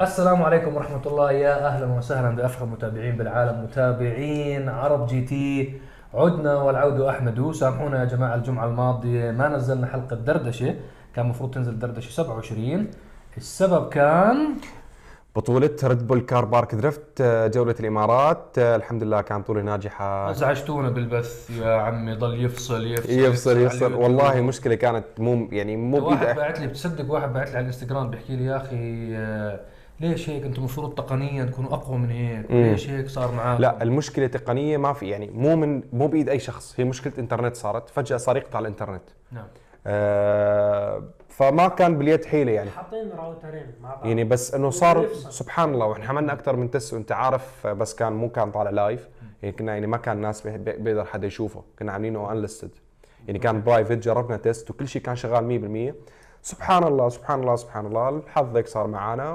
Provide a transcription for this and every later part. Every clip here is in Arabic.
السلام عليكم ورحمة الله. يا أهلا وسهلا بأفخم متابعين بالعالم. متابعين عرب جي تي عدنا والعود أحمد. سامحونا يا جماعة الجمعة الماضية ما نزلنا حلقة دردشة. كان المفروض تنزل دردشة 27 السبب كان بطولة ريد بول كار بارك درفت جولة الإمارات. آه، الحمد لله كان بطولة ناجحة. أزعجتونا بالبث يا عمي. ضل يفصل يفصل يفصل يفصل. والله مشكلة كانت مو يعني مو واحد بعت لي بتصدق واحد بعت لي على الإنستغرام بيحكي لي يا أخي آه، ليش هيك؟ أنتم المفروض تقنيا تكونوا أقوى من هيك. مم. ليش هيك صار معاكم؟ لا المشكلة تقنية ما في يعني مو من مو بإيد أي شخص. هي مشكلة إنترنت صارت فجأة صار يقطع الإنترنت. نعم. آه فما كان باليد حيلة يعني. حاطين راوترين مع بعض. يعني بس إنه صار. سبحان الله وإحنا عملنا أكثر من تست وأنت عارف بس كان مو كان طالع live يعني كنا يعني ما كان الناس بي- بي- بيقدر حدا يشوفه. كنا عاملينه unlisted يعني كان private جربنا test وكل شيء كان شغال 100% سبحان الله سبحان الله سبحان الله. الحظ هيك صار معنا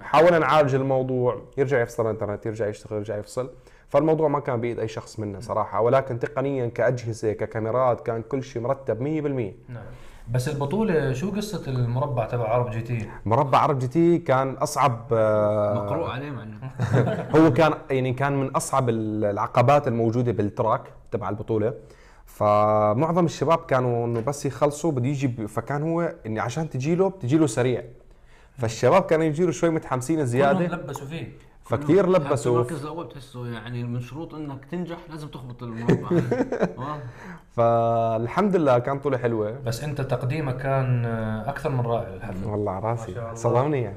وحاولنا نعالج الموضوع يرجع يفصل الإنترنت يرجع يشتغل يرجع يفصل. فالموضوع ما كان بإيد أي شخص منا صراحة ولكن تقنيا كأجهزة ككاميرات كان كل شيء مرتب 100% نعم. بس البطولة شو قصة المربع تبع عرب جي تي؟ مربع عرب جي تي كان أصعب آه، مقروء عليه هو كان يعني كان من أصعب العقبات الموجودة بال track تبع البطولة. فمعظم الشباب كانوا إنه بس يخلصوا بده يجي فكان هو إني عشان تجي له بتجي له سريع. فالشباب كانوا يجي له شوي متحمسين زياده لبسوا فيه فكثير حتى لبسوا المركز الأول تحسه يعني من شروط إنك تنجح لازم تخبط المربع. فالحمد لله كان طولة حلوة. بس أنت تقديمك كان أكثر من رائع الحفل والله على ما راسي الله. صدمني. يعني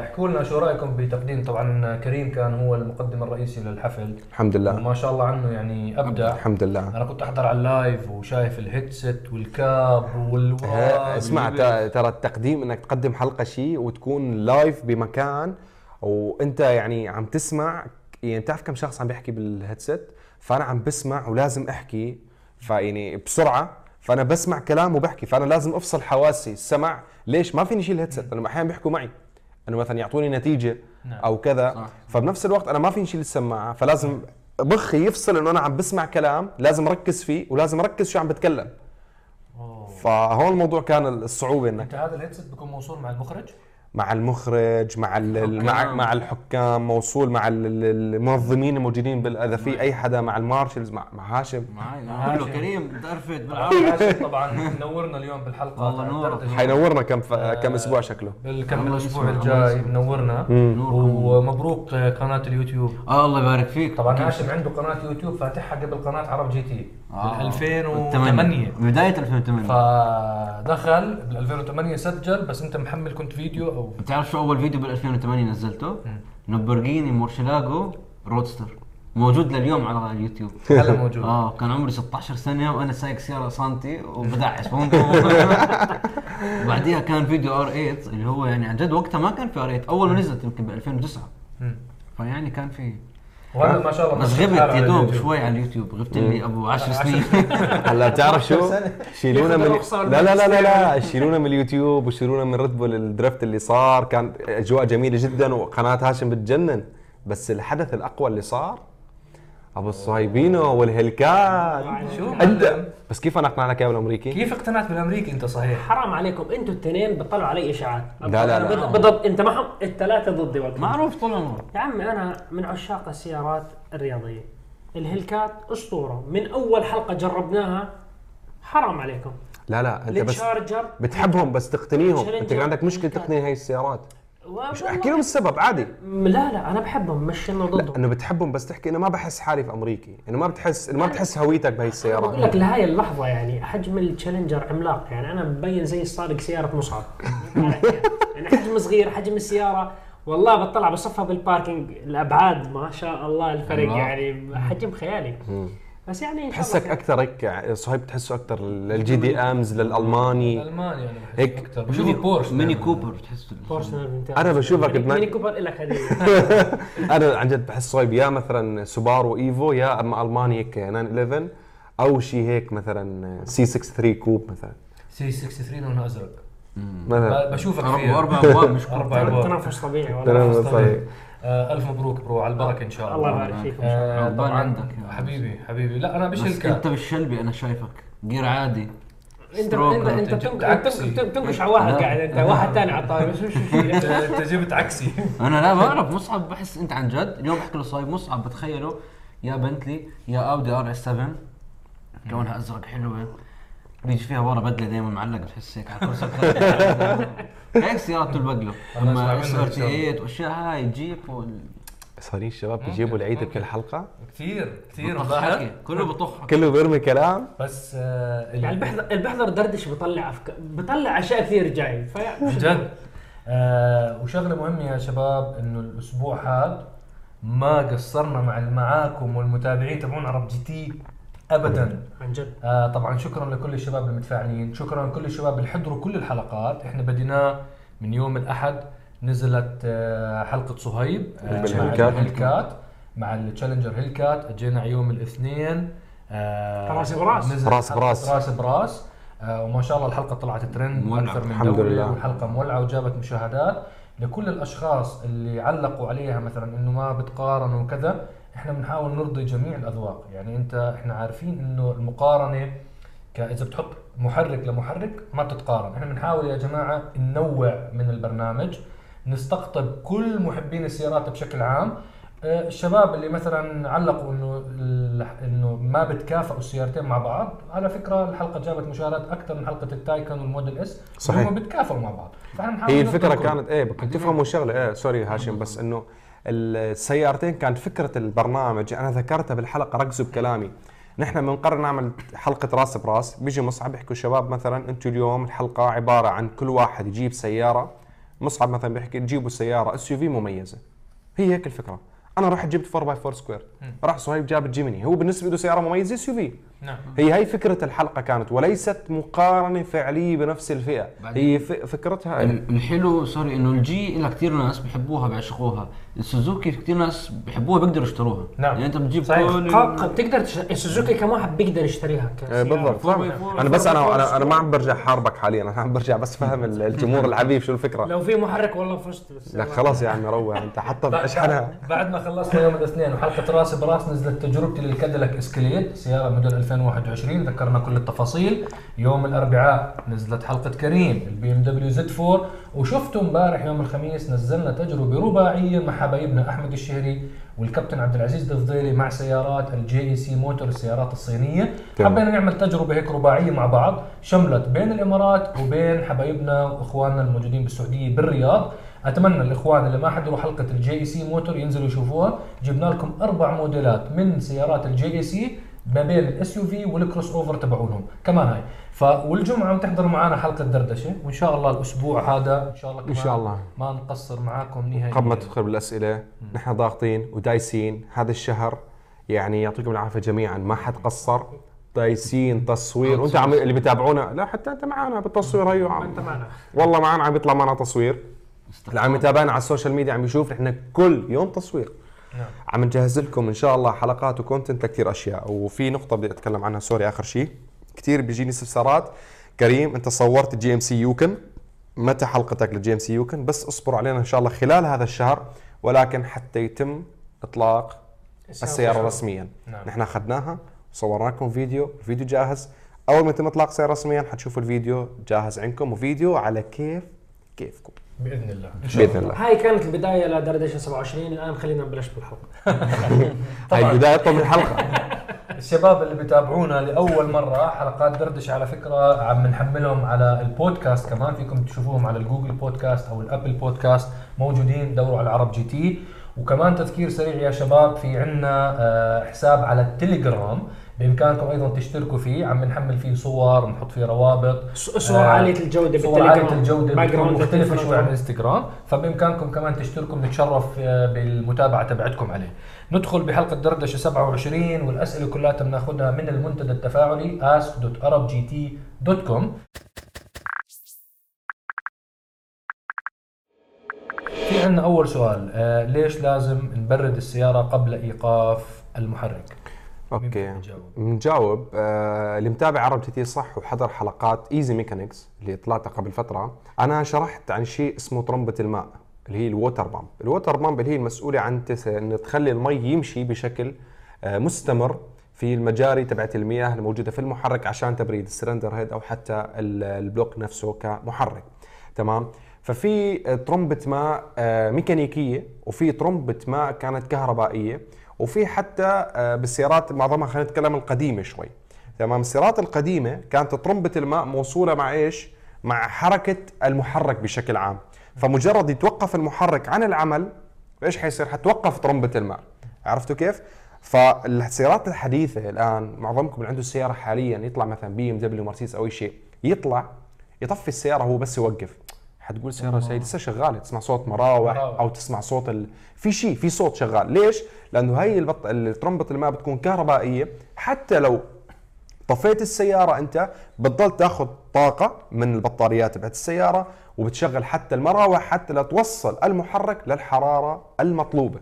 احكوا لنا شو رأيكم بتقديم. طبعا كريم كان هو المقدم الرئيسي للحفل. الحمد لله. وما شاء الله عنه يعني أبدع. الحمد لله. أنا كنت أحضر على اللايف وشايف الهيدسет والكاب والواو. اسمع ترى التقديم إنك تقدم حلقة شيء وتكون live بمكان وانت يعني عم تسمع يعني بتعرف كم شخص عم بيحكي بال headset؟ فأنا عم بسمع ولازم أحكي فيعني بسرعة فأنا بسمع كلام وبحكي فأنا لازم أفصل حواسي السمع ليش؟ ما فيني شيل ال headset لأنه أحيانا بيحكوا معي. إنه مثلا يعطوني نتيجة نعم. أو كذا. صح. فبنفس الوقت أنا ما فيني شيل السماعة فلازم مخي يفصل إنه أنا عم بسمع كلام لازم أركز فيه ولازم أركز شو عم بتكلم. أوه. فهون الموضوع كان الصعوبة إنك أنت هذا ال headset بيكون موصول مع المخرج؟ مع المخرج مع مع الحكام. مع الحكام موصول مع ال- ال- المنظمين الموجودين اذا في أي حدا مع ال marshals مع مع هاشم؟ معي معاي. أقول له كريم تعرفت بالعربي عاشر طبعا نورنا اليوم بالحلقة. والله نورك. دردشة. حينورنا كم ف... كم أسبوع شكله. بالكم الله الأسبوع الجاي. منورنا. ومبروك قناة اليوتيوب. آه الله يبارك فيك. طبعا هاشم عنده قناة يوتيوب فاتحها قبل قناة عرب جي تي. آه. بال 2008 بداية 2008 فدخل بال 2008 سجل بس أنت محمل كنت فيديو أو بتعرف شو أول فيديو بال 2008 نزلته؟ لامبورجيني مورشلاغو رودستر موجود لليوم على اليوتيوب. هلا موجود. آه كان عمري 16 سنة وأنا سايق سيارة سانتي وبدعس. بوم بوم. بعديها كان فيديو R8 اللي هو يعني عن جد وقتها ما كان في R8 أول ما نزلت يمكن ب 2009 مم. فيعني كان في وهلا ما شاء الله بس غبت يا دوب اليوتيوب. شوي على اليوتيوب غبت لي أبو 10 سنين. هلا بتعرف شو؟ شيلونا من لا لا لا لا لا. شيلونا من اليوتيوب وشيلونا من ريد بول الدرفت اللي صار. كان أجواء جميلة جدا وقناة هاشم بتجنن. بس الحدث الأقوى اللي صار أبو الصهيبينو والهيلكات شو انت؟ بس كيف أنا اقنع لك اياه بالامريكي؟ كيف اقتنعت بالأمريكي أنت صحيح؟ حرام عليكم أنتوا الاثنين بتطلعوا علي إشاعات. لا، لا، لا. بضد أنت معهم؟ الثلاثة ضدي وقتها. معروف طول عمره يا عمي أنا من عشاق السيارات الرياضية. الهلكات أسطورة. من أول حلقة جربناها. حرام عليكم. لا لا أنت بس بتحبهم بس تقتنيهم. أنت عندك مشكلة. تقني هاي السيارات. مش أحكي لهم السبب عادي. لا لا أنا بحبهم مش إنه ضدهم. إنه بتحبهم بس تحكي إنه ما بحس حالي في أمريكي إنه ما بتحس إنه ما بتحس هويتك بهي بقول السيارات لك لهي اللحظة يعني حجم التشالنجر عملاق يعني أنا مبين زي سارق سيارة مصعب. يعني حجم صغير حجم السيارة والله بطلع بصفها بال parking الأبعاد ما شاء الله الفرق. يعني حجم خيالي. بس يعني إن شاء الله بحسك خير. أكثر هيك صهيب بتحسه أكثر لل JDMs للألماني المانيا أنا بحس هيك. أكثر بشوفه بورش ميني دايماً. كوبر تحس بورشنال ممتاز. أنا بشوفك ميني- كوبر لك هديه أنا عن جد بحس صهيب يا مثلا سوبارو إيفو يا أما ألماني هيك 911 أو شيء هيك مثلا C63 coupe مثلا C63 لونها أزرق مثلا بشوفك أربع- فيها أربع أبواب مش. أربع ابواب تنافس طبيعي والله تنافس طبيعي. آه ألف مبروك برو على البركة إن شاء الله الله. يبارك فيكم. إن شاء الله. آه طبعا عندك يا حبيبي حبيبي. لا أنا مش بس أنت هلكات بالشلبي أنا شايفك. جير عادي. انت انت أنت عكسي. تنقش على واحد قاعد أنت واحد ثاني على الطاوله بس وش وش انت أنت جبت عكسي. أنا لا بعرف مصعب بحس أنت عن جد. اليوم بحكي له صايب مصعب بتخيله. يا بنتلي يا أودي آر إس 7 لونها ازرق حلوة. بيجي فيها ورا بدلة دائما معلقة بتحس هيك على الكرسي هيك سيارات تلبق له. الله أما اس ار تي الله. 8 وأشياء هاي جيب وال... صارين الشباب بيجيبوا العيد بكل حلقة؟ كثير كثير حكي كله بطخ كله بيرمي كلام؟ بس آه، يعني البحضر البحضر دردش بيطلع افكار بيطلع أشياء كثير جاي فيعني جد آه وشغلة مهمة يا شباب إنه الأسبوع هذا ما قصرنا مع معاكم والمتابعين تبعون عرب جي تي؟ ابدا عن جد آه طبعا شكرا لكل الشباب المتفاعلين شكرا لكل الشباب اللي حضروا كل الحلقات إحنا بديناه من يوم الأحد نزلت آه حلقة صهيب آه بالهيلكات. مع التشالنجر هيلكات اجينا يوم الاثنين آه راس براس. راس براس. راس براس آه وما شاء الله الحلقة طلعت ترند. أكثر من الحمد لله. والحلقة مولعة وجابت مشاهدات لكل الأشخاص اللي علقوا عليها مثلا إنه ما بتقارن وكذا إحنا بنحاول نرضي جميع الأذواق يعني أنت إحنا عارفين إنه المقارنة إذا بتحط محرك لمحرك ما بتتقارن إحنا بنحاول يا جماعة ننوع من البرنامج نستقطب كل محبين السيارات بشكل عام آه، الشباب اللي مثلا علقوا إنه إنه ما بتكافئوا السيارتين مع بعض على فكرة الحلقة جابت مشاهدات أكثر من حلقة التايكون والموديل إس صحيح. هم بتكافئوا مع بعض فإحنا هي الفكرة. كانت إيه بدكم تفهموا شغلة إيه sorry هاشم بس إنه السيارتين كانت فكرة البرنامج. أنا ذكرتها بالحلقة ركزوا بكلامي. نحن بنقرر نعمل حلقة رأس برأس. بيجي مصعب بيحكوا شباب مثلا أنتم اليوم الحلقة عبارة عن كل واحد يجيب سيارة. مصعب مثلا بيحكي تجيبوا سياره SUV مميزه هي هيك الفكرة. أنا رحت جبت 4 by 4 squared راح صهيب جاب الجيمني هو بالنسبة له سيارة مميزة SUV. نعم هي هي فكرة الحلقة كانت وليست مقارنة فعلية بنفس الفئة هي فكرتها ال- الحلو sorry إنه الجي لها كثير ناس بحبوها بيعشقوها السوزوكي كثير ناس بحبوها بيقدروا يشتروها نعم. يعني أنت بتجيب صحيح. كل ق- ق- بتقدر تش... السوزوكي كم واحد بيقدر يشتريها إيه كسيارة. بالضبط. أنا بس أنا أنا أنا ما. عم برجع حاربك حاليا أنا عم برجع بس فهم ال- الجمهور الحبيب شو الفكرة لو في محرك والله فزت بس لك خلاص يا عمي روح أنت حتى اشحنها بعد ما خلصنا يوم الاثنين وحلقة راس براس نزلت تجربتي للكاديلاك اسكليد سيارة موديل 2021 ذكرنا كل التفاصيل. يوم الأربعاء نزلت حلقة كريم ال BMW Z4 وشفتوا امبارح يوم الخميس نزلنا تجربة رباعية مع حبايبنا أحمد الشهري والكابتن عبد العزيز الفضيلي مع سيارات ال GAC Motor السيارات الصينية. تمام. حبينا نعمل تجربة هيك رباعية مع بعض. شملت بين الإمارات وبين حبايبنا وإخواننا الموجودين بالسعودية بالرياض. أتمنى الإخوان اللي ما حضروا حلقة ال GAC Motor ينزلوا يشوفوها. جبنا لكم أربع موديلات من سيارات ال GAC ما بين ال SUV وال crossover تبعونهم. كمان هاي. ف والجمعه بتحضروا معنا حلقة دردشة وإن شاء الله الأسبوع هذا إن شاء الله كمان إن شاء الله. ما نقصر معاكم نهائيا. قبل ما تدخل بالأسئلة. نحن ضاغطين ودايسين. هذا الشهر يعني يعطيكم العافية جميعا. ما حد قصر. دايسين تصوير. وأنت عم اللي بتابعونا لا حتى أنت معنا بالتصوير. هيو عم أنت معنا. والله معنا عم بيطلع معنا تصوير. اللي عم يتابعنا على ال social media عم يشوف نحن كل يوم تصوير. نعم. عم نجهز لكم إن شاء الله حلقات و content لكثير أشياء. وفي نقطة بدي أتكلم عنها sorry آخر شيء. كثير بيجيني استفسارات. كريم أنت صورت GMC Yukon. متى حلقتك لل GMC Yukon؟ بس اصبروا علينا إن شاء الله خلال هذا الشهر ولكن حتى يتم إطلاق السيارة رسميا. نعم. نحن أخذناها وصورنا لكم فيديو. الفيديو جاهز. أول ما يتم إطلاق السيارة رسميا حتشوفوا الفيديو جاهز عندكم. وفيديو على كيف كيفكم. بإذن الله. إن شاء بإذن الله. هاي كانت البداية لدردشه 27 الآن خلينا نبلش بالحلقة. هاي بدايه من الحلقة. الشباب اللي بيتابعونا لأول مرة حلقات دردشة على فكرة عم نحملهم على البودكاست كمان فيكم تشوفوهم على ال Google Podcasts أو ال Apple Podcasts موجودين دوروا على ArabGT. وكمان تذكير سريع يا شباب في عندنا آه، حساب على التليجرام. بإمكانكم أيضا تشتركوا فيه. عم نحمل فيه صور ونحط فيه روابط. صور آه، عاليه الجودة صور. عاليه الجودة بتكون مختلفة شوي عن. الانستغرام. فبإمكانكم كمان تشتركوا بنتشرف آه، بالمتابعة تبعتكم عليه. ندخل بحلقة دردشة 27 والأسئلة كلها بناخذها من المنتدى التفاعلي ask.arabgt.com في عندنا أول سؤال آه ليش لازم نبرد السيارة قبل إيقاف المحرك؟ okay؟ نجاوب آه اللي متابع ArabGT صح وحضر حلقات Easy Mechanics اللي طلعتها قبل فترة. أنا شرحت عن شيء اسمه طرمبه الماء اللي هي ال water pump ال water pump اللي هي المسؤولة عن تس... إن تخلي المي يمشي بشكل آه مستمر في المجاري تبعت المياه الموجوده في المحرك عشان تبريد ال cylinder head أو حتى ال- block نفسه كمحرك. تمام؟ ففي طرمبة ماء آه، ميكانيكية وفي طرمبة ماء كانت كهربائية. وفي حتى آه، بالسيارات معظمها خلينا نتكلم القديمة شوي تمام السيارات القديمة كانت طرمبة الماء موصولة مع إيش؟ مع حركة المحرك بشكل عام فمجرد يتوقف المحرك عن العمل إيش حيصير؟ حتوقف طرمبة الماء عرفتوا كيف؟ فالسيارات الحديثة الآن معظمكم اللي عنده سيارة حاليا يطلع مثلا BMW مرسيدس أو أي شيء يطلع يطفي السيارة هو بس يوقف حتقول سيارة سيد لسه شغالة تسمع صوت مراوح. أو تسمع صوت ال... في شيء في صوت شغال. ليش؟ لأنه هي البط... الترمبة الماء بتكون كهربائية. حتى لو طفيت السيارة أنت بتضل تأخذ طاقة من البطاريات تبعت السيارة وبتشغل حتى المراوح حتى لا توصل المحرك للحرارة المطلوبة.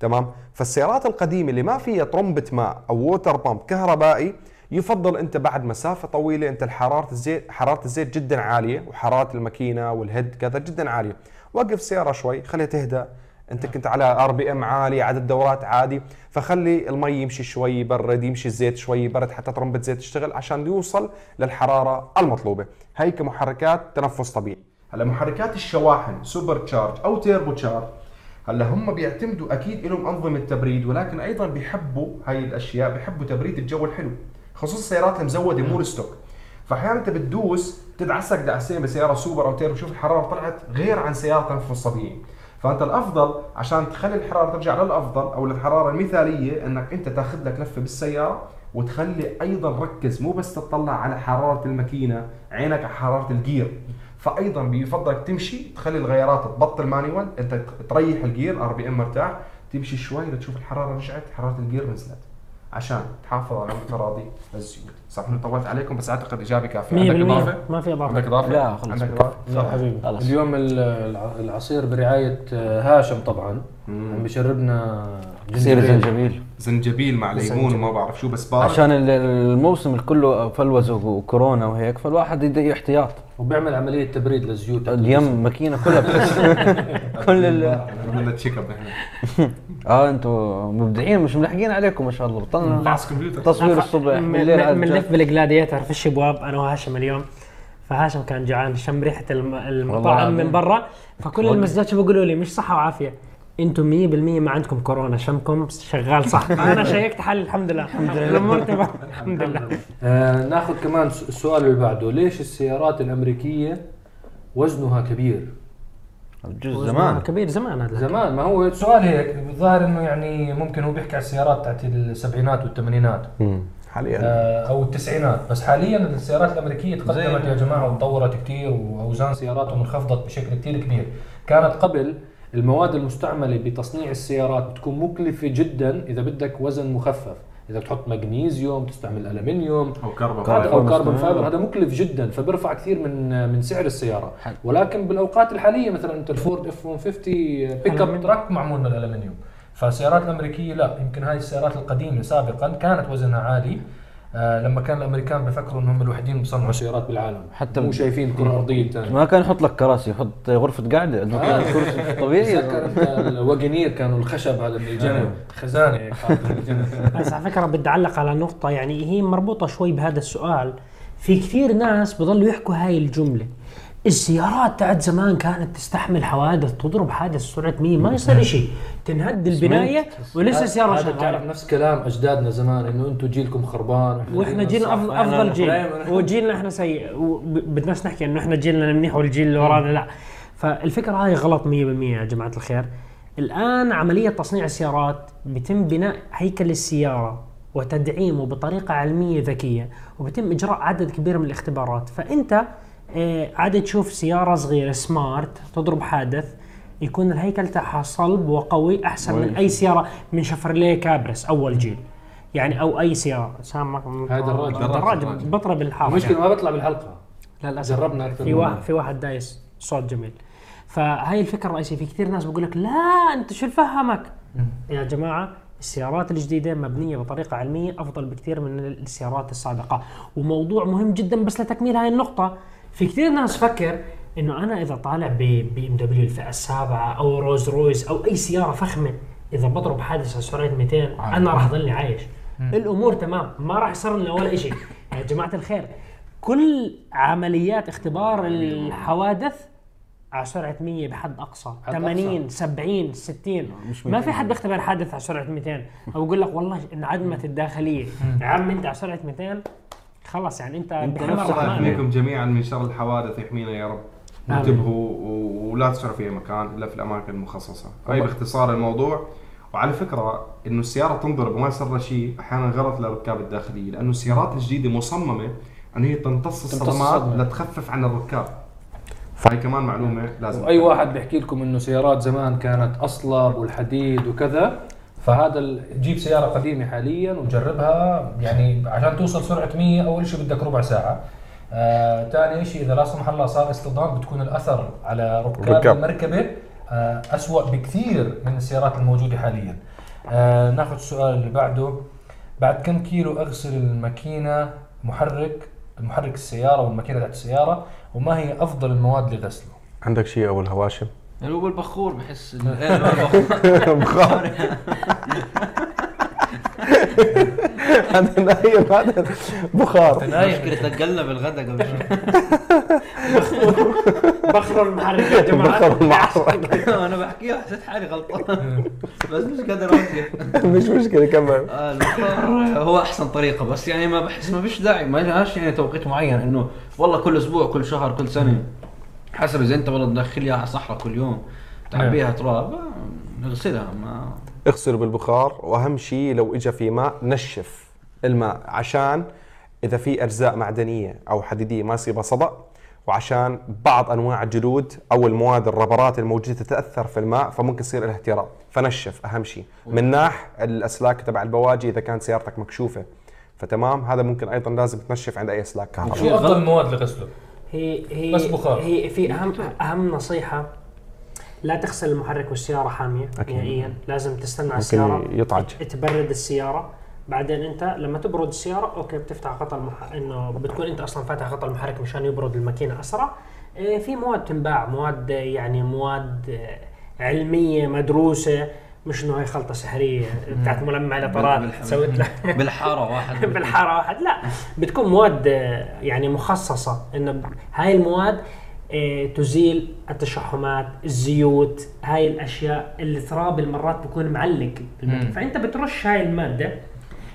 تمام؟ فالسيارات القديمة اللي ما فيها طرمبة ماء أو water pump كهربائي يفضل أنت بعد مسافة طويلة أنت حراره الزيت حرارة الزيت جدا عالية وحرارة الماكينة وال head كذا جدا عالية. وقف السياره شوي خليها تهدى. أنت كنت على RPM عالي عدد دورات عادي. فخلي المي يمشي شوي يبرد يمشي الزيت شوي يبرد حتى طرمبه زيت تشتغل عشان يوصل للحرارة المطلوبة. هي كمحركات تنفس طبيعي. هلا محركات الشواحن supercharge أو turbocharge. هلا هم بيعتمدوا أكيد لهم أنظمة تبريد ولكن أيضا بيحبوا هاي الأشياء بيحبوا تبريد الجو الحلو. خصوصا السيارات المزوده مو ال stock فاحيانا أنت بتدوس تدعسك دعسين بسيارة سوبر أو تيربو شوف الحرارة طلعت غير عن سيارة تنفس طبيعي فأنت الأفضل عشان تخلي الحرارة ترجع للأفضل أو للحرارة المثالية إنك أنت تاخذ لك لفة بالسيارة وتخلي أيضا ركز مو بس تطلع على حرارة الماكينة عينك على حرارة ال gear. فايضا بيفضلك تمشي تخلي الغيارات تبطل manual أنت تريح ال gear RPM مرتاح تمشي شوي لتشوف الحرارة رجعت حرارة ال gear نزلت. عشان تحافظ على متراضي الزيوت صح إنه طولت عليكم بس أعتقد إجابة كافية. 100% عندك إضافة؟ ما في إضافة. عندك إضافة؟ لا، خلص. عندك إضافة؟ لا حبيبي. خلاص اليوم ال- الع- العصير برعاية آه، هاشم طبعا. عم بشربنا جنجبيل. زنجبيل. زنجبيل مع ليمون وما بعرف شو بس بارد. عشان ال- الموسم كله flus وكورونا وهيك فالواحد يدي احتياط. وبيعمل عملية تبريد للزيوت. اليم ماكينة كلها بتحس كل ال... عملنا check up آه أنتم مبدعين مش ملحقين عليكم ما شاء الله. بطلنا كمبيوتر. تصوير الصبح من- بالليل على من الرجال. لف بال Gladiator في الشباب أنا وهاشم اليوم. فهاشم كان جوعان شم ريحة الم- المطاعم. من برا. فكل المزات شو بيقولوا لي مش صحة وعافية. أنتم 100% ما عندكم كورونا شمكم شغال صح. فانا شيكت حالي الحمد لله. الحمد لله. الأمور تمام. الحمد لله. آه ناخذ كمان السؤال اللي بعده. ليش السيارات الأمريكية وزنها كبير؟ الجزء زمان. كبير زمان هذا. زمان. ما هو السؤال هيك الظاهر إنه يعني ممكن هو بيحكي على السيارات تاعت السبعينات والثمانينات. حاليا. آه، أو التسعينات. بس حاليا السيارات الأمريكية تقدمت يا جماعة وتطورت كثير وأوزان سياراتهم انخفضت بشكل كثير كبير. كانت قبل المواد المستعملة بتصنيع السيارات بتكون مكلفة جدا إذا بدك وزن مخفف. إذا بتحط مغنيسيوم تستعمل الومنيوم أو كربون هذا أو كاربون مستعمل. fiber هذا مكلف جدا فبيرفع كثير من من سعر السيارة. ولكن بالأوقات الحالية مثلا أنت ال Ford F 150 pickup truck معمول من الألمنيوم. فالسيارات الأمريكية لا. يمكن هاي السيارات القديمة سابقا كانت وزنها عالي. آه لما كان الأمريكان بفكروا إنهم الوحيدين بيصنعوا سيارات بالعالم. حتى مو شايفين الكره الارضيه الثانية ما كان يحط لك كراسي يحط غرفة قاعدة. إنه كان كرسي تذكر طبيعي انت الواجنير كانوا الخشب هذا اللي جنب خزانة. هيك حاطط بالجنب. بس على فكرة بدي اعلق على نقطة يعني هي مربوطة شوي بهذا السؤال. في كثير ناس بضلوا يحكوا هاي الجملة. السيارات تاعت زمان كانت تستحمل حوادث تضرب حادث سرعة 100 ما يصير شيء تنهد البناية ولسه السياره شغالة. نفس كلام أجدادنا زمان إنه أنتم جيلكم خربان وإحنا جيلنا افضل أفضل جيل. وجيلنا إحنا سيء. وبدناش نحكي إنه إحنا جيلنا منيح والجيل اللي ورانا لا. فالفكرة هاي غلط 100% يا جماعة الخير. الآن عملية تصنيع السيارات بيتم بناء هيكل السيارة وتدعيمه بطريقة علمية ذكية وبيتم إجراء عدد كبير من الاختبارات. فأنت آه، عادة تشوف سيارة صغيرة سمارت تضرب حادث يكون الهيكل تاعها صلب وقوي أحسن من أي سيارة من Chevrolet Caprice اول جيل يعني أو أي سيارة. سام دراج. دراج بطرة بالحاره المشكلة ما بيطلع بالحلقة. لا للأسف. جربنا أكثر في من واحد. في واحد دايس صوت جميل. فهاي الفكرة الرئيسية. في كثير ناس بقول لك لا أنت شو فهمك؟ يا جماعة السيارات الجديدة مبنية بطريقة علمية أفضل بكثير من السيارات السابقة. وموضوع مهم جدا بس لتكميل هاي النقطة. في كثير ناس فكر إنه أنا إذا طالع BMW الفئة السابعة أو Rolls Royce أو أي سيارة فخمة إذا بضرب حادث على سرعه 200 أنا راح ضلني عايش. الأمور تمام ما راح يصير لنا ولا شيء يا جماعة الخير كل عمليات اختبار الحوادث على سرعة 100 بحد أقصى. حد 80 70 60 مش ما في 200. حد بيختبر حادث على سرعة 200 أو يقول لك والله انعدمت الداخلية. يا عم أنت على سرعة 200 خلص يعني أنت أنت بحمى نفسك. يحميكم جميعا من شر الحوادث يحمينا يا رب. آمين. انتبهوا و- ولا تسرعوا في اي مكان إلا في الأماكن المخصصة هاي باختصار الموضوع وعلى فكرة إنه السيارة تنضرب وما يصير لها شيء أحيانا غلط للركاب الداخلية لأنه السيارات الجديدة مصممة إن هي تمتص الصدمات. لتخفف عن الركاب فهي كمان معلومة لازم وأي واحد بيحكي لكم إنه سيارات زمان كانت أصلب والحديد وكذا فهذا جيب سيارة قديمة حاليا وجربها يعني عشان توصل سرعة 100 أول شيء بدك ربع ساعة آه، ثاني شيء إذا لا سمح الله صار اصطدام بتكون الأثر على ركاب الركاب. المركبة آه، أسوأ بكثير من السيارات الموجودة حاليا. آه، ناخذ السؤال اللي بعده. بعد كم كيلو أغسل الماكينة محرك؟ محرك السيارة والماكينة تاعت السيارة وما هي أفضل المواد لغسله؟ عندك شيء اول هواشم اللي هو بالبخور بحس. بخار هذا نايم هذا بخار مشكلة تقلنا بالغدا قبل شوي. بخروا المحرك يا جماعة. بخروا المحرك. أنا بحكيها حسيت حالي غلطان. بس مش قادر أوقف. مش مشكلة كمل. آه، البخار هو أحسن طريقة بس يعني ما بحس ما فيش داعي. ما لهاش يعني توقيت معين إنه والله كل أسبوع كل شهر كل سنة. حسب إذا أنت والله تدخلها على صحراء كل يوم تعبيها تراب آه، نغسلها ما اغسله بالبخار وأهم شيء لو اجى في ماء نشف. الماء عشان إذا في أجزاء معدنية أو حديدية ما يصيبها صدأ وعشان بعض أنواع الجلود أو المواد الربرات الموجودة تتأثر في الماء فممكن يصير لها احتراق فنشف أهم شيء من ناح الأسلاك تبع البواجي إذا كانت سيارتك مكشوفة فتمام هذا ممكن أيضا لازم تنشف عند أي أسلاك كهرباء شو أفضل المواد لغسله؟ هي هي بس بخار. هي في أهم أهم نصيحة لا تغسل المحرك والسيارة حامية. نهائيا لازم تستنى على السيارة يطعج. تبرد السيارة بعدين انت لما تبرد السيارة أوكي بتفتح غطاء المح... إنه بتكون أنت أصلا فاتح غطاء المحرك مشان يبرد الماكينة أسرع. إيه، في مواد تنباع مواد يعني مواد علمية مدروسة مش إنه هي خلطة سحرية بتاعت ملمع الاطارات سويت لها بالحارة واحد. بالحارة واحد. لا بتكون مواد يعني مخصصة إنه هاي المواد آه، تزيل التشحمات الزيوت هاي الأشياء التراب المرات بيكون معلق. فأنت بترش هاي المادة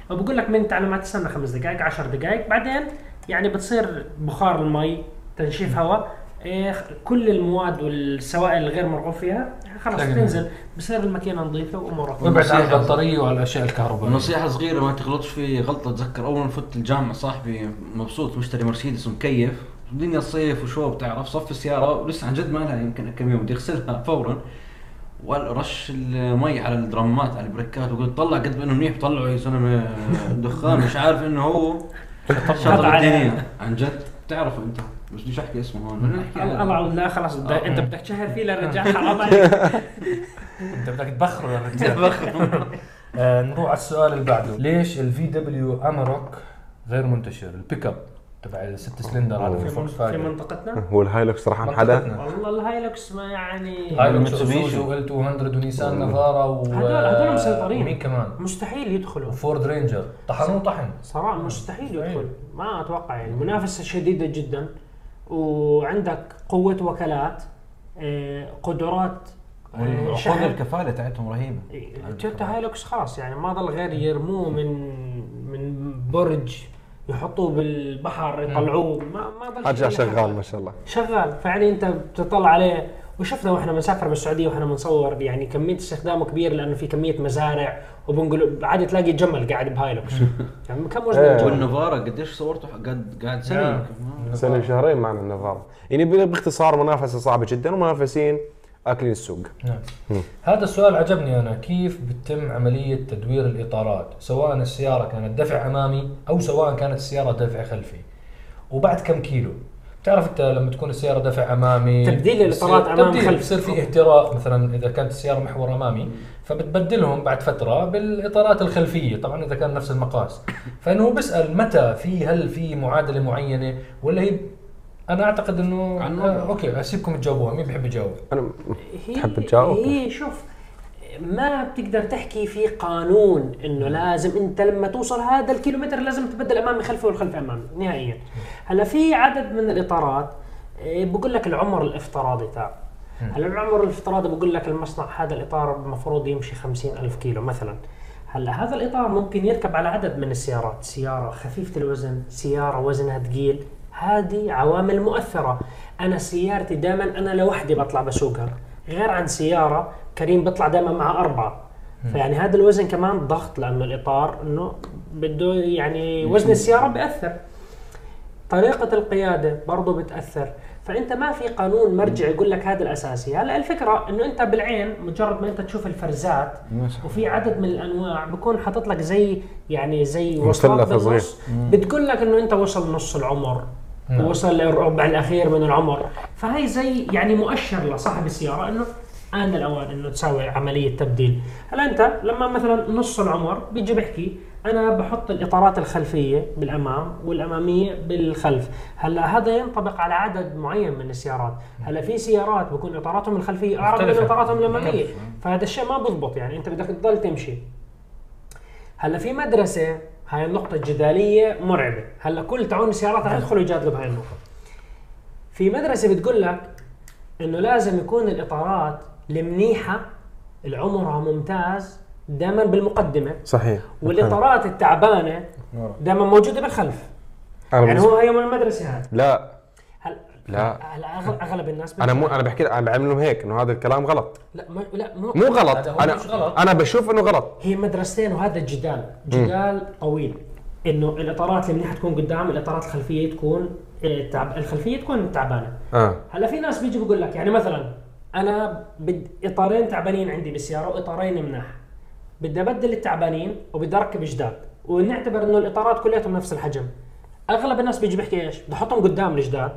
وبقول لك من تعليمات تستنى خمس دقائق عشر دقائق. بعدين يعني بتصير بخار المي تنشيف هواء إيه، كل المواد والسوائل الغير مرغوب فيها خلاص تنزل بصير الماكينه نظيفة وامورك وابعد عن. البطارية وعلى الاشياء الكهربائية؟ نصيحة صغيرة ما تغلطش في غلطة. اتذكر أول ما فت الجامعة صاحبي مبسوط مشتري مرسيدس ومكيف. الدنيا صيف وشو بتعرف صف السيارة ولسه عن جد ما لها يمكن كم يوم بدي أغسلها فورا. ورش المي على الدرامات على البريكات وقلت طلع قد ما انه منيح طلعوا يا زلمه دخان مش عارف إنه هو عليها. الدنيا. عن جد. بتعرفه أنت بس بديش أحكي اسمه هون. بدنا نحكي على- الله لا خلاص. أنت بدك تشهر فيه للرجال حرام عليك. أنت بدك تبخره يا رجال آه، نروح على السؤال اللي بعده. ليش ال VW Amarok غير منتشر؟ البيك اب تبع الست سلندر هذا في في منطقتنا؟ هو ال Hilux راح عن حدا. والله ال Hilux ما يعني Hilux Mitsubishi. و Isuzu L 200 و Nissan Navara و هدول- هدول مسيطرين. ومين كمان؟ مستحيل يدخلوا. و Ford Ranger. طحنوه طحن. صراحة مستحيل. يدخل. ما أتوقع يعني. منافسة شديدة جدا. وعندك قوة وكالات آه، قدرات آه، عقود شحن. الكفالة تاعتهم رهيبة. Toyota Hilux خلاص يعني. ما ضل غير يرموه من من برج. يحطوه بالبحر يطلعوه. ما ما ضل ارجع شغال ما شاء الله. شغال. فيعني انت بتطلع عليه. وشفنا وإحنا بنسافر بالسعودية وإحنا بنصور يعني كمية استخدامه كبير لأنه في كمية مزارع. وبنقول عادي تلاقي جمل قاعد بهايلوكس يعني كم وزن إيه. الجمل؟ والنافارا قديش صورته؟ قاعد قاعد. يمكن. سنة وشهرين معنا النظارة. يعني باختصار منافسة صعبة جدا ومنافسين اكلين السوق. نعم. هذا السؤال عجبني أنا. كيف بتتم عملية تدوير الإطارات؟ سواء السيارة كانت دفع أمامي أو سواء كانت السيارة دفع خلفي. وبعد كم كيلو؟ بتعرف أنت لما تكون السيارة دفع أمامي تبديل الإطارات بصير- أمام تبديل خلف. بصير في اهتراء. مثلا إذا كانت السيارة محور أمامي فبتبدلهم بعد فترة بالإطارات الخلفية. طبعا إذا كان نفس المقاس. فانه هو بيسال متى في هل في معادلة معينة ولا هي أنا أعتقد إنه عن آه أوكي أسيبكم تجاوبوها مين بيحب يجاوب؟ أنا هي تحب تجاوب؟ هي شوف ما بتقدر تحكي في قانون إنه لازم أنت لما توصل هذا الكيلومتر لازم تبدل أمامي خلفي والخلفي أمامي نهائيا. هلأ في عدد من الإطارات إيه، بقول لك العمر الافتراضي تاعه هلأ العمر الافتراضي بقول لك المصنع هذا الإطار المفروض يمشي 50 ألف كيلو مثلا. هلأ هذا الإطار ممكن يركب على عدد من السيارات سيارة خفيفة الوزن سيارة وزنها ثقيل هذه عوامل مؤثرة. أنا سيارتي دائما أنا لوحدي بطلع بسوقها. غير عن سيارة كريم بيطلع دائما مع أربعة. فيعني هذا الوزن كمان ضغط لأنه الإطار إنه بده يعني وزن السيارة بيأثر. طريقة القيادة برضه بتأثر. فأنت ما في قانون مرجع يقول لك هذا الأساسي. هلا الفكرة أنه أنت بالعين مجرد ما أنت تشوف الفرزات وفي عدد من الأنواع بكون حاطط لك زي يعني زي وصلات. بالنص. بتقول لك أنه أنت وصل نص العمر. وصل للربع الأخير من العمر. فهي زي يعني مؤشر لصاحب السيارة أنه آن الأوان أنه تسوي عملية تبديل. هلا أنت لما مثلا نص العمر بيجي بحكي أنا بحط الإطارات الخلفية بالأمام والأمامية بالخلف. هلا هذا ينطبق على عدد معين من السيارات. هلا في سيارات بكون إطاراتهم الخلفية اعرض من. إطاراتهم الأمامية. فهذا الشيء ما بضبط يعني أنت بدك تضل تمشي. هلا في مدرسة هاي النقطة الجدالية مرعبة، هلا كل تعون السيارات رح يدخلوا يجادلوا بهاي النقطة. في مدرسة بتقول لك إنه لازم يكون الإطارات المنيحة اللي عمرها ممتاز دائما بالمقدمة. صحيح. والإطارات التعبانة دائما موجودة بالخلف. يعني هو هي من المدرسة هذه لا. لا. أغلب الناس أنا مو أنا بحكي أنا بعمل لهم هيك إنه هذا الكلام غلط. لا ما لا مو, مو غلط. أنا مش غلط. أنا بشوف إنه غلط. هي مدرستين وهذا الجدال جدال طويل. إنه الإطارات المنيحه تكون قدام الإطارات الخلفية تكون آه، تعب الخلفية تكون تعبانة. آه. هلأ في ناس بيجي بيقول لك يعني مثلا أنا بد إطارين تعبانين عندي بالسيارة وإطارين مناح. بدي أبدل التعبانين وبدي أركب جداد. ونعتبر إنه الإطارات كلياتهم نفس الحجم. أغلب الناس بيجي بيحكي إيش؟ بدي أحطهم قدام الجداد.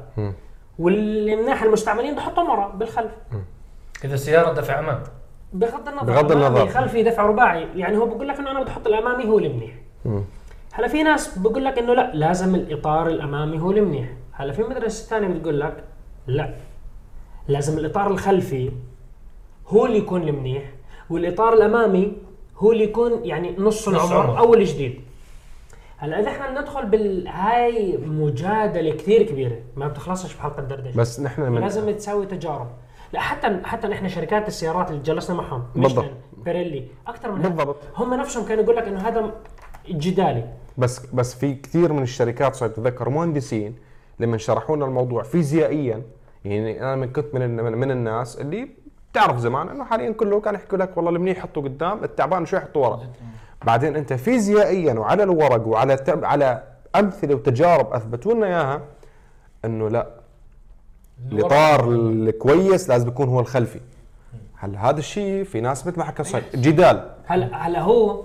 واللي مناح المستعملين بدي احطهم ورا بالخلف. إذا السياره دفع امام بغض النظر. بغض النظر. خلفي دفع رباعي. يعني هو بقول لك إنه أنا بدي أحط الأمامي هو المنيح. هلا في ناس بقول لك إنه لا لازم الإطار الأمامي هو المنيح هلا في مدرسة ثانية بتقول لك لا. لازم الإطار الخلفي هو اللي يكون المنيح والإطار الأمامي هو اللي يكون يعني نص العمر عمر. أو الجديد هلا إذا إحنا ندخل بالهاي مجادلة كثير كبيرة ما بتخلصش بحلقة دردشه بس نحن من لازم تسوي تجارب لا حتى حتى نحن شركات السيارات اللي جلسنا معهم بالضبط. بيريلي أكثر من. بالضبط. هم نفسهم كانوا يقول لك إنه هذا جدالي بس بس في كثير من الشركات صرت أتذكر مهندسين لما شرحوا لنا الموضوع فيزيائيا يعني أنا من كنت من من, من الناس اللي بتعرف زمان إنه حاليا كله كان يحكوا لك والله المنيح حطه قدام التعبان شوي حطه ورا بعدين أنت فيزيائيا وعلى الورق وعلى على أمثلة وتجارب أثبتوا لنا إياها إنه لا. الإطار الكويس لازم يكون هو الخلفي. هلا هذا الشيء في ناس مثل ما حكى صحيح؟ جدال. هلا هلا هو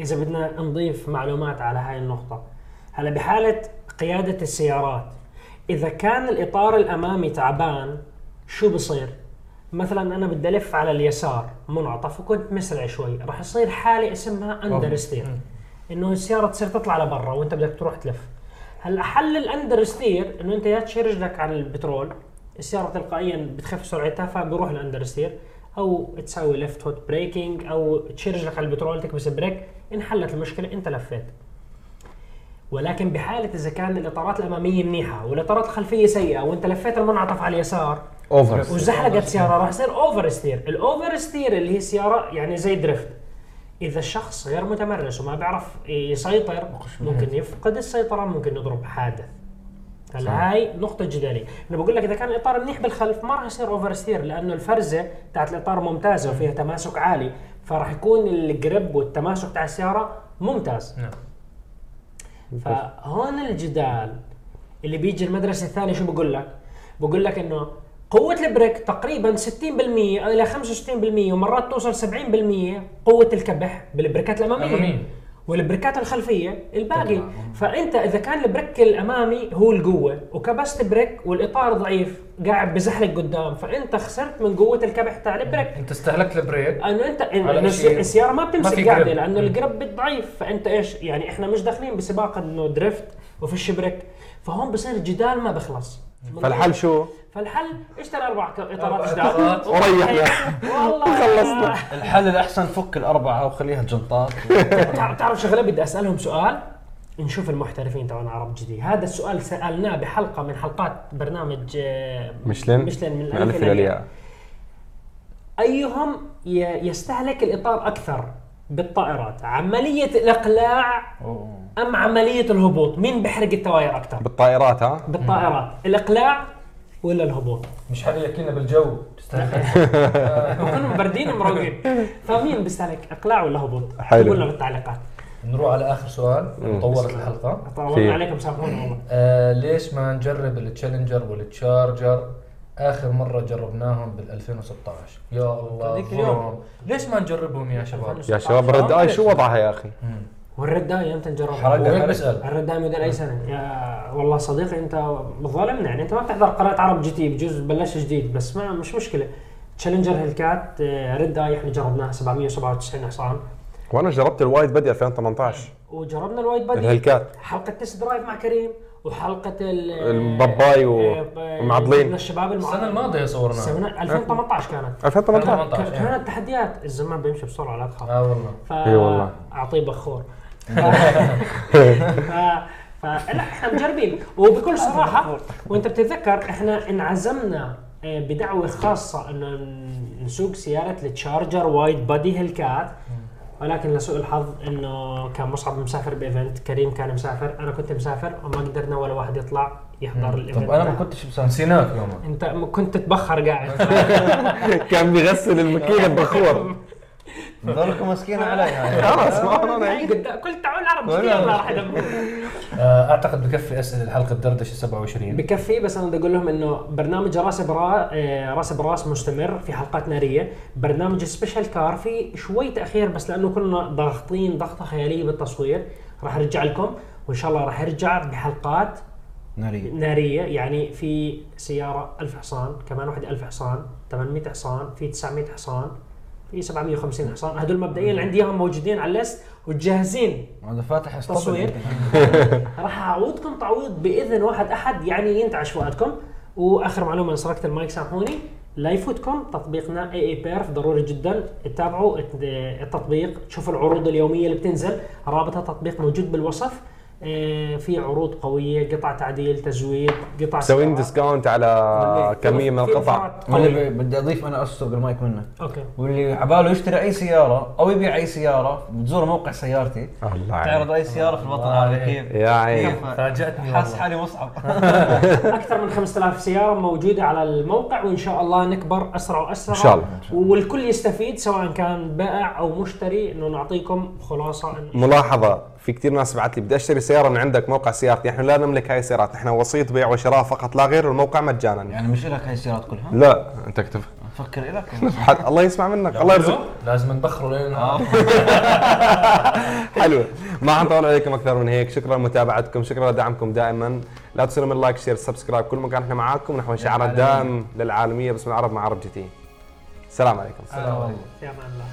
إذا بدنا نضيف معلومات على هاي النقطة هلا بحالة قيادة السيارات إذا كان الإطار الأمامي تعبان شو بصير؟ مثلا أنا بدي ألف على اليسار منعطف وكنت مسرع شوي. راح يصير حاله أسمها under steer إنه السيارة تصير تطلع لبرا وأنت بدك تروح تلف. هلأ حل ال under steer إنه أنت يا تشيل رجلك على البترول السيارة تلقائيا بتخف سرعتها فبروح ال under steer أو تسوي left foot braking أو تشيل رجلك على البترول تكبس brake انحلت المشكلة أنت لفيت. ولكن بحالة إذا كان الإطارات الأمامية منيحة والإطارات الخلفية سيئة وأنت لفيت المنعطف على اليسار over وزحلقت سيارة؟ راح يصير over steer ال over steer اللي هي سياره يعني زي drift إذا الشخص غير متمرس وما بيعرف يسيطر ممكن يفقد السيطرة ممكن يضرب حادث. هلا هاي نقطة جدالية، أنا بقول لك إذا كان الإطار منيح بالخلف ما راح يصير over steer لأنه الفرزة تاعت الإطار ممتازة وفيها تماسك عالي، فراح يكون ال grip والتماسك تاع السيارة ممتاز. نعم. فهون الجدال. اللي بيجي المدرسة الثانية شو بقول لك؟ بقول لك إنه قوة ال brake تقريبا 60% إلى 65% ومرات توصل 70% قوة الكبح بالبريكات الأمامية. والبريكات الخلفية الباقي. فأنت إذا كان ال brake الأمامي هو القوة وكبست brake والإطار ضعيف قاعد بزحلق قدام فأنت خسرت من قوة الكبح تاع ال brake. أنت استهلكت ال brake أنه أنت السيارة ما بتمسك قاعدة. لأنه. ال grip ضعيف فأنت إيش؟ يعني إحنا مش داخلين بسباق إنه drift وفيش brake. فهون بصير جدال ما بخلص. فالحل شو؟ فالحل اشتري أربع إطارات. جداد وريحنا. والله خلصنا. الحل الأحسن فك الأربعة وخليها جنطات. تعرف تعرف شغلة بدي أسألهم سؤال. نشوف المحترفين تبعنا عرب GT. هذا السؤال سألناه بحلقة من حلقات برنامج آه، Michelin Michelin من من الالف ألف إلى الياء أيهم ي- يستهلك الإطار أكثر بالطائرات؟ عملية الإقلاع أم عملية الهبوط؟ مين بيحرق التواير أكثر بالطائرات ها؟ بالطائرات. الإقلاع ولا الهبوط؟ مش حدا يحكي لنا بالجو. تستهلك كانوا مبردين ومروقين فمين بيستهلك إقلاع ولا هبوط؟ حلو. قولنا بالتعليقات. نروح على آخر سؤال. طولت الحلقة. طولنا عليكم سامحونا والله. آه ليش ما نجرب التشالنجر والتشارجر؟ آخر مرة جربناهم بال 2016 يا الله اليوم. ليش ما نجربهم يا شباب يا شباب ال Red Eye شو وضعها يا أخي؟ وال Red Eye إمتى نجربها؟ حرقة. هو هيك بسال ال Red Eye موديل أي سنة؟ يا والله صديقي أنت ظالمنا يعني أنت ما بتحضر قناة عرب GT بجوز بلش جديد بس ما مش مشكلة Challenger Hellcat آه، Red Eye إحنا جربناها 797 حصان وأنا جربت ال wide body 2018 وجربنا ال wide body ال Hellcat حلقة test drive مع كريم وحلقة ال ال Popeye و- آه، آه، ومعضلين. من الشباب السنة الماضية صورنا السنة 2018 كانت 2018 18. ك- كانت تحديات الزمان بيمشي بسرعة لا تخاف آه والله إي والله. أعطيه بخور. فلا إحنا مجربين. وبكل صراحة وانت بتتذكر إحنا انعزمنا آه، بدعوة خاصة انه نسوق سيارة ال Charger wide body Hellcat ولكن لسوء الحظ انه كان مصعب مسافر ب event كريم كان مسافر أنا كنت مسافر وما قدرنا ولا واحد يطلع يحضر ال event طب أنا ما كنتش مسافر نسيناك يومها انت كنت تتبخر قاعد. كان بيغسل الماكينه ببخور ضلكم مسكين علي هاي خلاص ما أنا قد- كل تعال العرب كثير راح يدبرون. آه أعتقد بكفي أسئلة الحلقة الدردشة 27 بكفي بس أنا بدي أقول لهم إنه برنامج راس برا آه، راس براس مستمر في حلقات نارية، برنامج special car في شوي تأخير بس لأنه كنا ضاغطين ضغطة خيالية بالتصوير، راح أرجع لكم وإن شاء الله راح يرجع بحلقات نارية. نارية. يعني في سيارة 1000 حصان، كمان واحدة 1000 حصان، 800 حصان، في 900 حصان، في 750 حصان، هدول مبدئيا عندي إياهم موجودين على ال list وجاهزين. هذا فاتح تصوير. راح أعوضكم تعويض بإذن واحد أحد يعني ينتعش فؤادكم. وآخر معلومة سرقت المايك سامحوني. لا يفوتكم تطبيقنا اي اي perf ضروري جدا. تتابعوا الت- التطبيق. تشوفوا العروض اليومية اللي بتنزل. رابط التطبيق موجود بالوصف. في عروض قوية قطع تعديل تزويد قطع مسوين سيارات. discount على كمية من القطع. بدي أضيف أنا اسرق المايك منك. okay. واللي عباله يشتري أي سيارة أو يبيع أي سيارة بتزور موقع سيارتي. الله تعرض. أي سيارة في الوطن العربي. كيف يا عين كيف؟ فاجأتني حاس والله. حالي مصعب. أكثر من 5000 سيارة موجودة على الموقع وإن شاء الله نكبر أسرع وأسرع. إن شاء الله. والكل يستفيد سواء كان بائع أو مشتري. إنه نعطيكم خلاصة ملاحظة. في كثير ناس بعت لي بدي أشتري سيارة من عندك موقع سيارتي. إحنا لا نملك هاي السيارات إحنا وسيط بيع وشراء فقط لا غير والموقع مجانا. يعني مش لك هاي السيارات كلها؟ لا أنت اكتب. فكر لك حد الله يسمع منك الله يرزق. لازم نبخره لين حلو. ما حنطول عليكم أكثر من هيك. شكرا لمتابعتكم شكرا لدعمكم دائما. لا تنسوا من like share subscribe. كل مكان إحنا معاكم نحو شعار الدائم للعالمية باسم العرب مع عرب جي تي. السلام عليكم. السلام عليكم. في أمان الله.